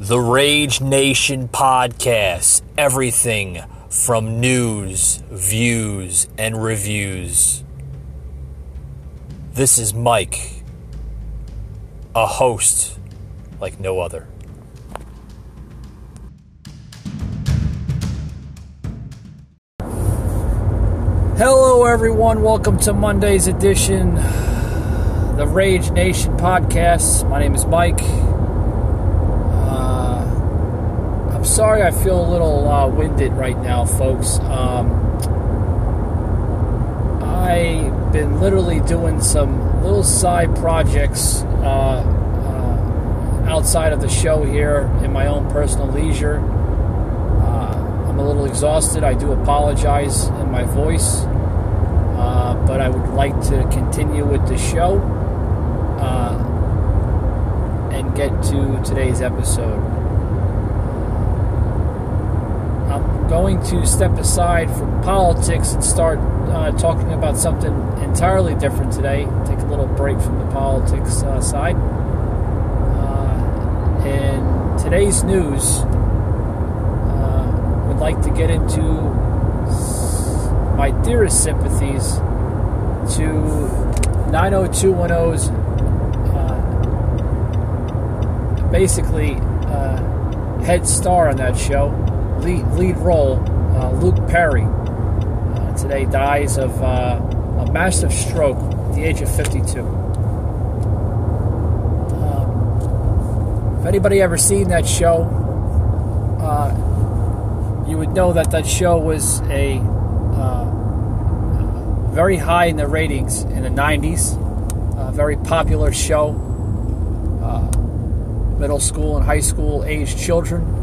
The Rage Nation podcast. Everything from news, views, and reviews. This is Mike, a host like no other. Hello, everyone. Welcome to Monday's edition, the Rage Nation podcast. My name is Mike. Uh, I'm sorry I feel a little uh, winded right now, folks. Um, I've been literally doing some little side projects uh, uh, outside of the show here in my own personal leisure. Uh, I'm a little exhausted. I do apologize in my voice, uh, but I would like to continue with the show uh, and get to today's episode. I'm going to step aside from politics and start uh, talking about something entirely different today. Take a little break from the politics uh, side. Uh, today's news, uh, would like to get into my dearest sympathies to 90210's uh, basically uh, head star on that show, lead, lead role, uh, Luke Perry. Uh, today dies of uh, a massive stroke at the age of 52. Um, if anybody ever seen that show, uh, you would know that that show was a uh, very high in the ratings in the 90s. A very popular show. Middle school and high school age children.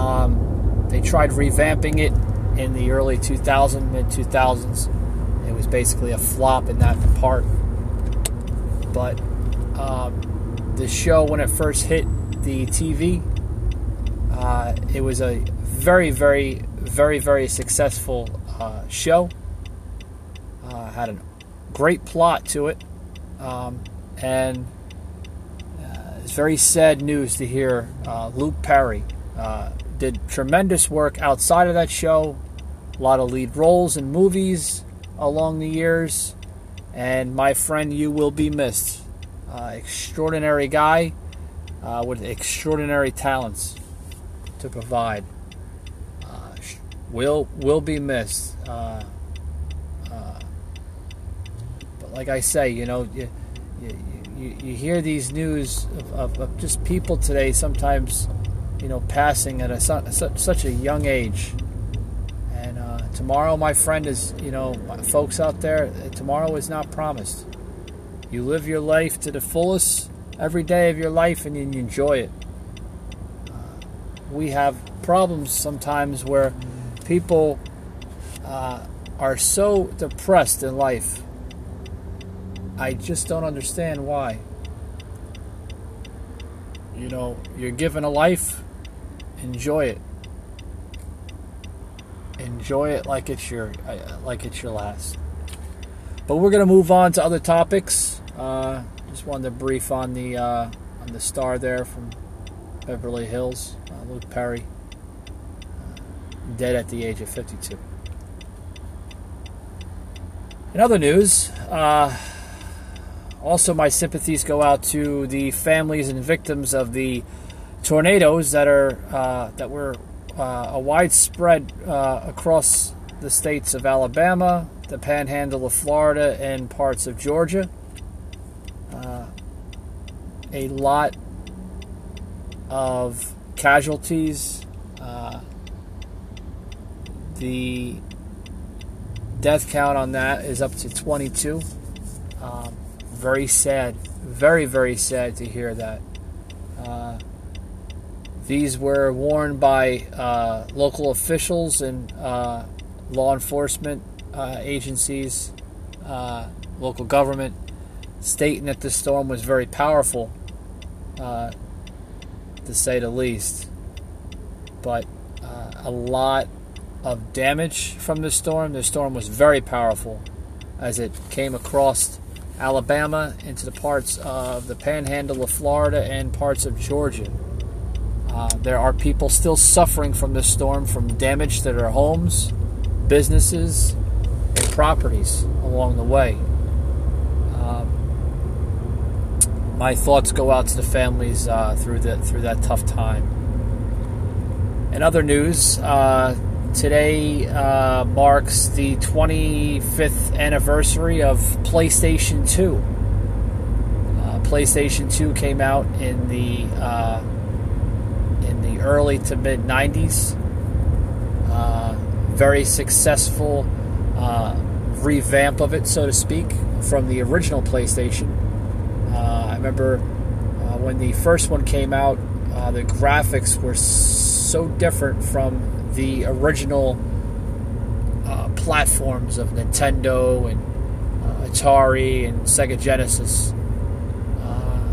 Um, they tried revamping it in the early 2000s, mid 2000s. It was basically a flop in that part. But um, the show, when it first hit the TV, uh, it was a very, very, very, very successful uh, show. Uh, had a great plot to it, um, and uh, it's very sad news to hear uh, Luke Perry uh, did tremendous work outside of that show. A lot of lead roles in movies along the years, and my friend, you will be missed. Uh, extraordinary guy uh, with extraordinary talents to provide. Uh, will will be missed. Uh, uh, but like I say, you know, you you, you, hear these news of, of, of just people today sometimes, you know, passing at a, su- su- such a young age. And uh, tomorrow, my friend, is you know, folks out there. Tomorrow is not promised. You live your life to the fullest every day of your life, and you enjoy it we have problems sometimes where people uh, are so depressed in life. I just don't understand why. You know, you're given a life, enjoy it. Enjoy it like it's your uh, like it's your last. But we're gonna move on to other topics. Uh, just wanted to brief on the uh, on the star there from Beverly Hills, uh, Luke Perry, dead at the age of 52. In other news, uh, also my sympathies go out to the families and victims of the tornadoes that are uh, that were uh, a widespread uh, across the states of Alabama, the Panhandle of Florida, and parts of Georgia. Uh, a lot of casualties. Uh, the death count on that is up to 22. Um, very sad, very, very sad to hear that. These were worn by uh, local officials and uh, law enforcement uh, agencies, uh, local government, stating that the storm was very powerful uh, to say the least. But a lot of damage from the storm. The storm was very powerful as it came across Alabama into the parts of the panhandle of Florida and parts of Georgia. Uh, there are people still suffering from this storm from damage to their homes, businesses, and properties along the way. Um, my thoughts go out to the families uh, through the through that tough time. In other news, uh, today uh, marks the 25th anniversary of PlayStation 2. Uh, PlayStation 2 came out in the early to mid 90s. Uh, very successful revamp of it, so to speak, from the original PlayStation. I remember when the first one came out, the graphics were so different from the original uh, platforms of Nintendo and uh, Atari and Sega Genesis. Uh,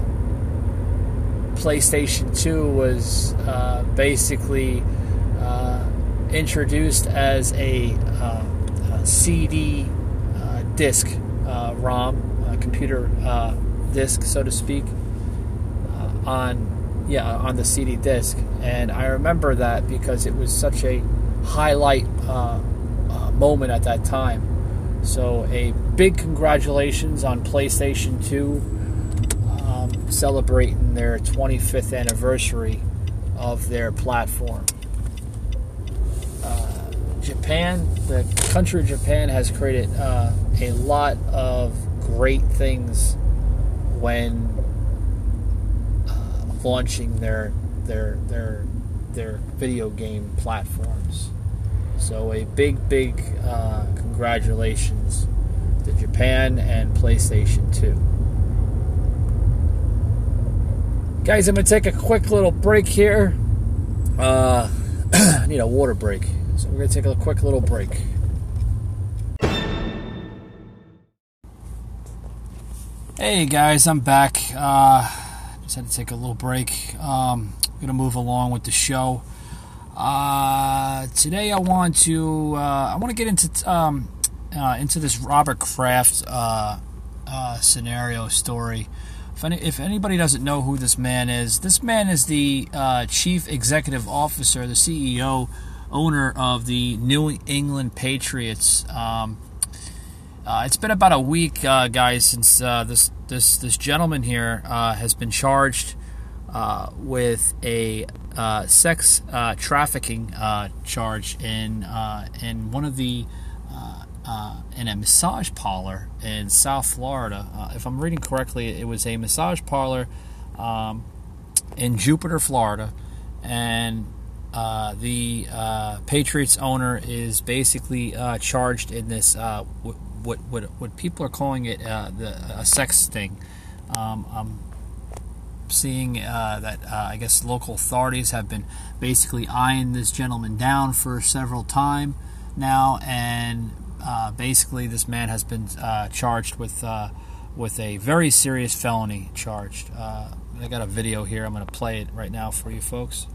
PlayStation 2 was uh, basically uh, introduced as a, uh, a CD disc ROM, computer disc, so to speak, on yeah, on the CD disc. And I remember that because it was such a highlight uh, uh, moment at that time. So, a big congratulations on PlayStation 2 um, celebrating their 25th anniversary of their platform. Uh, Japan, the country of Japan, has created uh, a lot of great things when launching their their their their video game platforms. So a big big uh, congratulations to Japan and PlayStation 2. Guys, I'm gonna take a quick little break here. Uh, I need a water break, so we're gonna take a quick little break. Hey guys, I'm back. Uh, just had to take a little break. Um, I'm gonna move along with the show. Uh, today I want to uh, I want to get into um, uh, into this Robert Kraft uh, uh, scenario story. If, any, if, anybody doesn't know who this man is, this man is the uh, chief executive officer, the CEO, owner of the New England Patriots. Um, it's been about a week, guys, since this this this gentleman here uh, has been charged uh, with a uh, sex uh, trafficking uh, charge in uh, in one of the in a massage parlor in South Florida. if I'm reading correctly, it was a massage parlor um, in Jupiter, Florida, and the Patriots owner is basically charged in this what what what people are calling it uh, the a sex thing. Um, I'm seeing uh, that uh, I guess local authorities have been basically eyeing this gentleman down for several time now, and uh, basically this man has been uh, charged with uh, with a very serious felony charged. I got a video here. I'm going to play it right now for you folks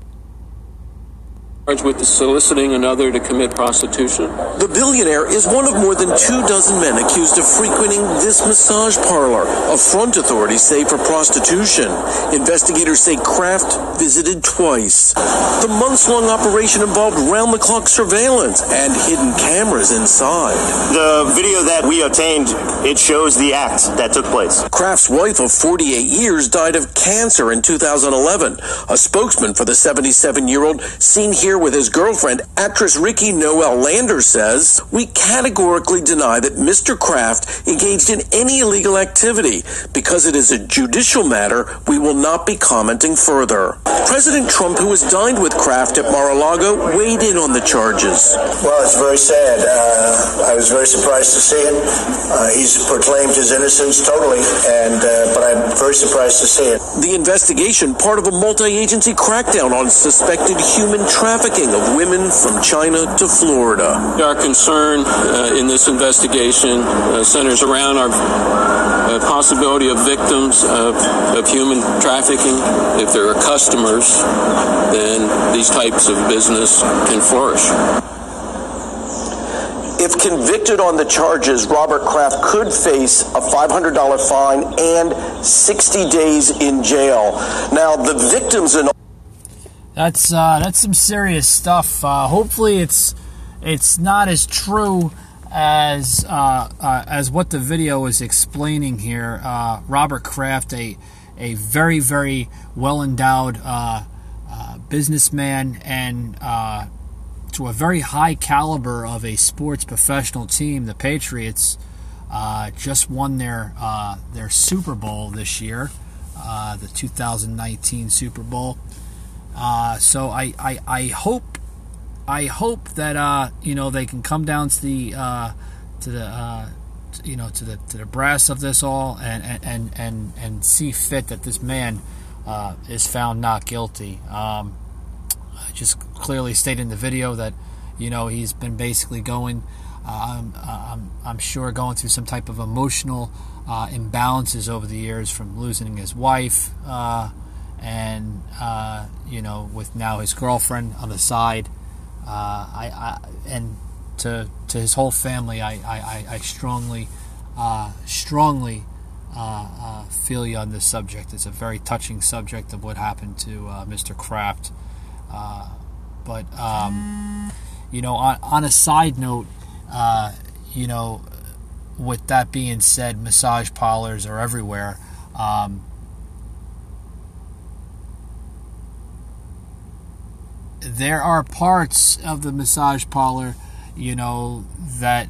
charged with soliciting another to commit prostitution. The billionaire is one of more than two dozen men accused of frequenting this massage parlor, a front authorities say for prostitution. Investigators say Kraft visited twice. The months-long operation involved round-the-clock surveillance and hidden cameras inside. The video that we obtained, it shows the act that took place. Kraft's wife of 48 years died of cancer in 2011. A spokesman for the 77-year-old seen here with his girlfriend, actress Ricki Noel Lander says, We categorically deny that Mr. Kraft engaged in any illegal activity. Because it is a judicial matter, we will not be commenting further. President Trump, who has dined with Kraft at Mar-a-Lago, weighed in on the charges. Well, it's very sad. Uh, I was very surprised to see it. Uh, he's proclaimed his innocence totally, and uh, but I'm very surprised to see it. The investigation, part of a multi-agency crackdown on suspected human trafficking trafficking of women from China to Florida. Our concern uh, in this investigation uh, centers around our uh, possibility of victims of, of human trafficking. If there are customers, then these types of business can flourish. If convicted on the charges, Robert Kraft could face a $500 fine and 60 days in jail. Now, the victims in that's uh, that's some serious stuff. Uh, hopefully, it's it's not as true as uh, uh as what the video is explaining here. Uh, Robert Kraft, a a very very well endowed uh, businessman and to a very high caliber of a sports professional team, the Patriots. just won their their Super Bowl this year, the 2019 Super Bowl. Uh, so I, I, I hope I hope that uh, you know they can come down to the uh, to the uh, you know to the to the brass of this all and and and and see fit that this man uh, is found not guilty. Um, just clearly stated in the video that you know he's been basically going. Um, I'm, I'm sure going through some type of emotional uh, imbalances over the years from losing his wife and uh, you know, with now his girlfriend on the side, uh, I, I, and to to his whole family, I I, I strongly uh, strongly uh, uh, feel you on this subject. It's a very touching subject of what happened to uh, Mr. Kraft. but um, you know, on, on a side note, you know, with that being said, massage parlors are everywhere. Um, there are parts of the massage parlor, you know, that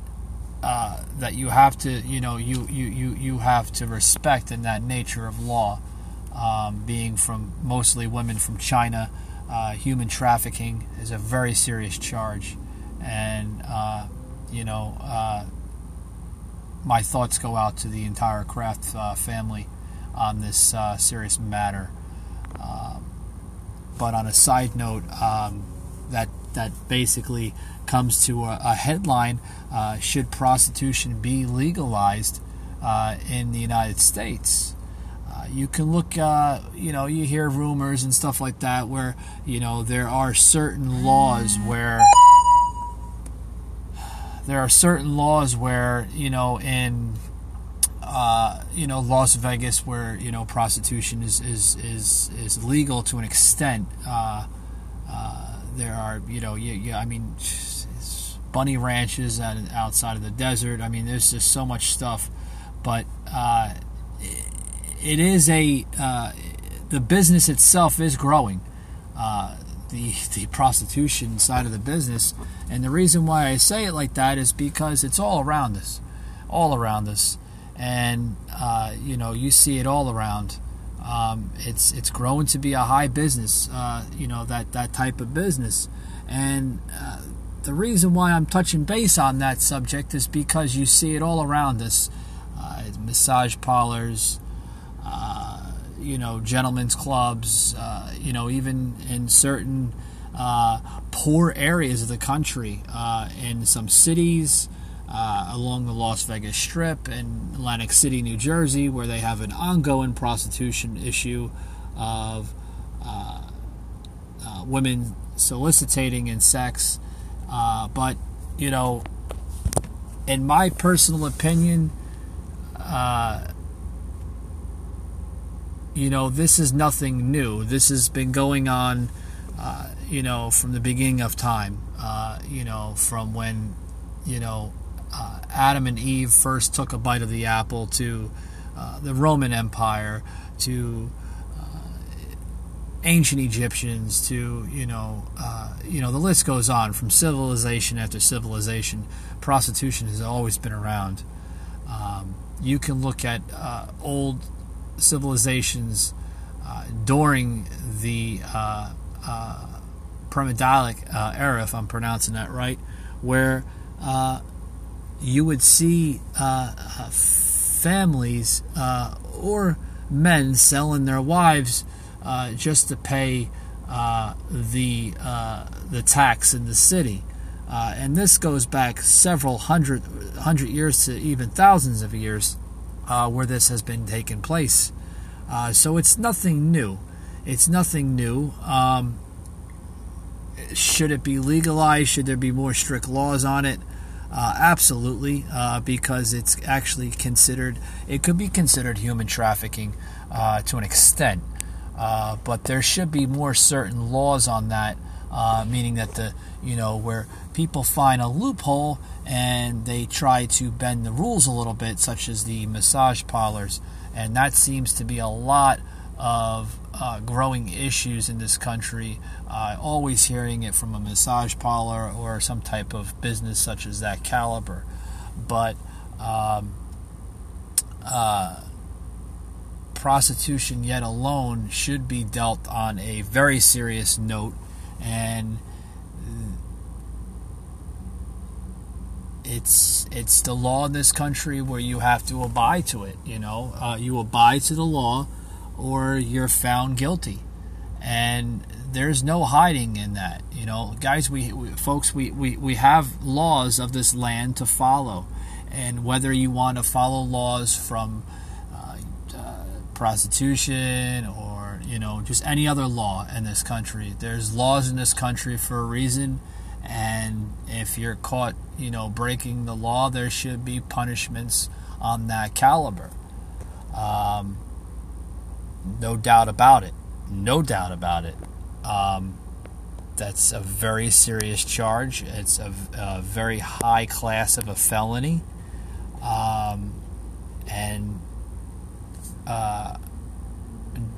uh, that you have to, you know, you, you, you, you have to respect in that nature of law, um, being from mostly women from China. Uh, human trafficking is a very serious charge, and uh, you know, uh, my thoughts go out to the entire Kraft uh, family on this uh, serious matter. But on a side note, um, that that basically comes to a, a headline: uh, Should prostitution be legalized uh, in the United States? Uh, you can look, uh, you know, you hear rumors and stuff like that where you know there are certain laws where there are certain laws where you know in uh, you know Las Vegas, where you know prostitution is is is, is legal to an extent. Uh, uh, there are you know yeah, yeah I mean bunny ranches outside of the desert. I mean there's just so much stuff, but uh, it is a uh, the business itself is growing. the, the prostitution side of the business, and the reason why I say it like that is because it's all around us, all around us and uh, you know you see it all around. Um, it's it's growing to be a high business, uh, you know that that type of business, and uh, the reason why I'm touching base on that subject is because you see it all around us, uh, massage parlors, uh, you know, gentlemen's clubs, uh, you know, even in certain poor areas of the country, in some cities uh, along the Las Vegas Strip and Atlantic City, New Jersey, where they have an ongoing prostitution issue of uh, uh, women soliciting in sex. Uh, but, you know, in my personal opinion, uh, you know, this is nothing new. This has been going on, you know, from the beginning of time. you know, from when, you know, Adam and Eve first took a bite of the apple to uh, the Roman Empire to uh, ancient Egyptians to you know uh, you know the list goes on from civilization after civilization. Prostitution has always been around. Um, you can look at uh, old civilizations uh, during the uh, Pramidalic era, if I'm pronouncing that right, where you would see uh, uh, families uh, or men selling their wives uh, just to pay uh, the uh, the tax in the city, and this goes back several hundred hundred years to even thousands of years, where this has been taking place. so it's nothing new. It's nothing new. Um, should it be legalized? Should there be more strict laws on it? Uh, absolutely, uh, because it's actually considered, it could be considered human trafficking uh, to an extent. Uh, but there should be more certain laws on that, uh, meaning that the you know where people find a loophole and they try to bend the rules a little bit, such as the massage parlors, and that seems to be a lot of uh, growing issues in this country. Uh, always hearing it from a massage parlor or some type of business such as that caliber, but. Um, uh, prostitution yet alone should be dealt on a very serious note and it's it's the law in this country where you have to abide to it you know uh, you abide to the law or you're found guilty. And there's no hiding in that you know. Guys we, we folks we, we we have laws of this land to follow. And whether you want to follow laws from prostitution or you know just any other law in this country there's laws in this country for a reason. And if you're caught you know breaking the law there should be punishments on that caliber. Um, no doubt about it. No doubt about it. Um, that's a very serious charge. It's a, a, very high class of a felony. Um, and uh,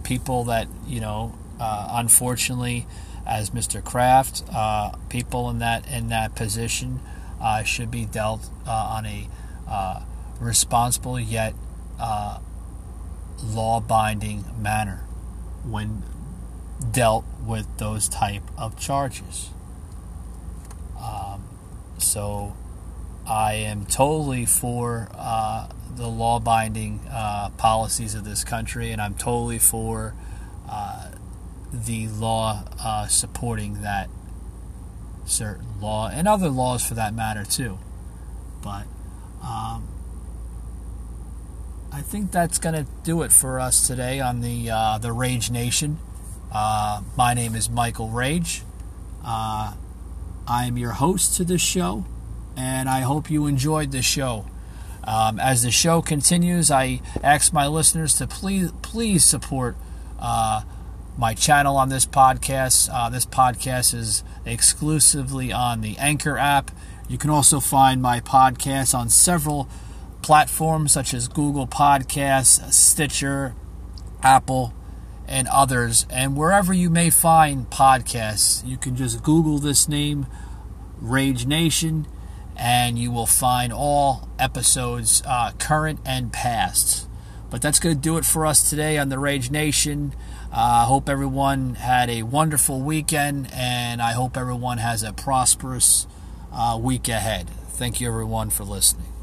people that you know, uh, unfortunately, as Mr. Kraft, uh, people in that in that position uh, should be dealt uh, on a uh, responsible yet law-binding manner when dealt with those type of charges. Um, so, I am totally for the law binding uh, policies of this country, and I'm totally for uh, the law uh, supporting that certain law and other laws for that matter, too. But um, I think that's going to do it for us today on the, uh, the Rage Nation. Uh, my name is Michael Rage. Uh, I am your host to this show, and I hope you enjoyed the show. Um, as the show continues, I ask my listeners to please please support uh, my channel on this podcast. Uh, this podcast is exclusively on the Anchor app. You can also find my podcast on several platforms such as Google Podcasts, Stitcher, Apple, and others. And wherever you may find podcasts, you can just Google this name, Rage Nation and you will find all episodes, uh, current and past. But that's going to do it for us today on the Rage Nation. I uh, hope everyone had a wonderful weekend, and I hope everyone has a prosperous uh, week ahead. Thank you, everyone, for listening.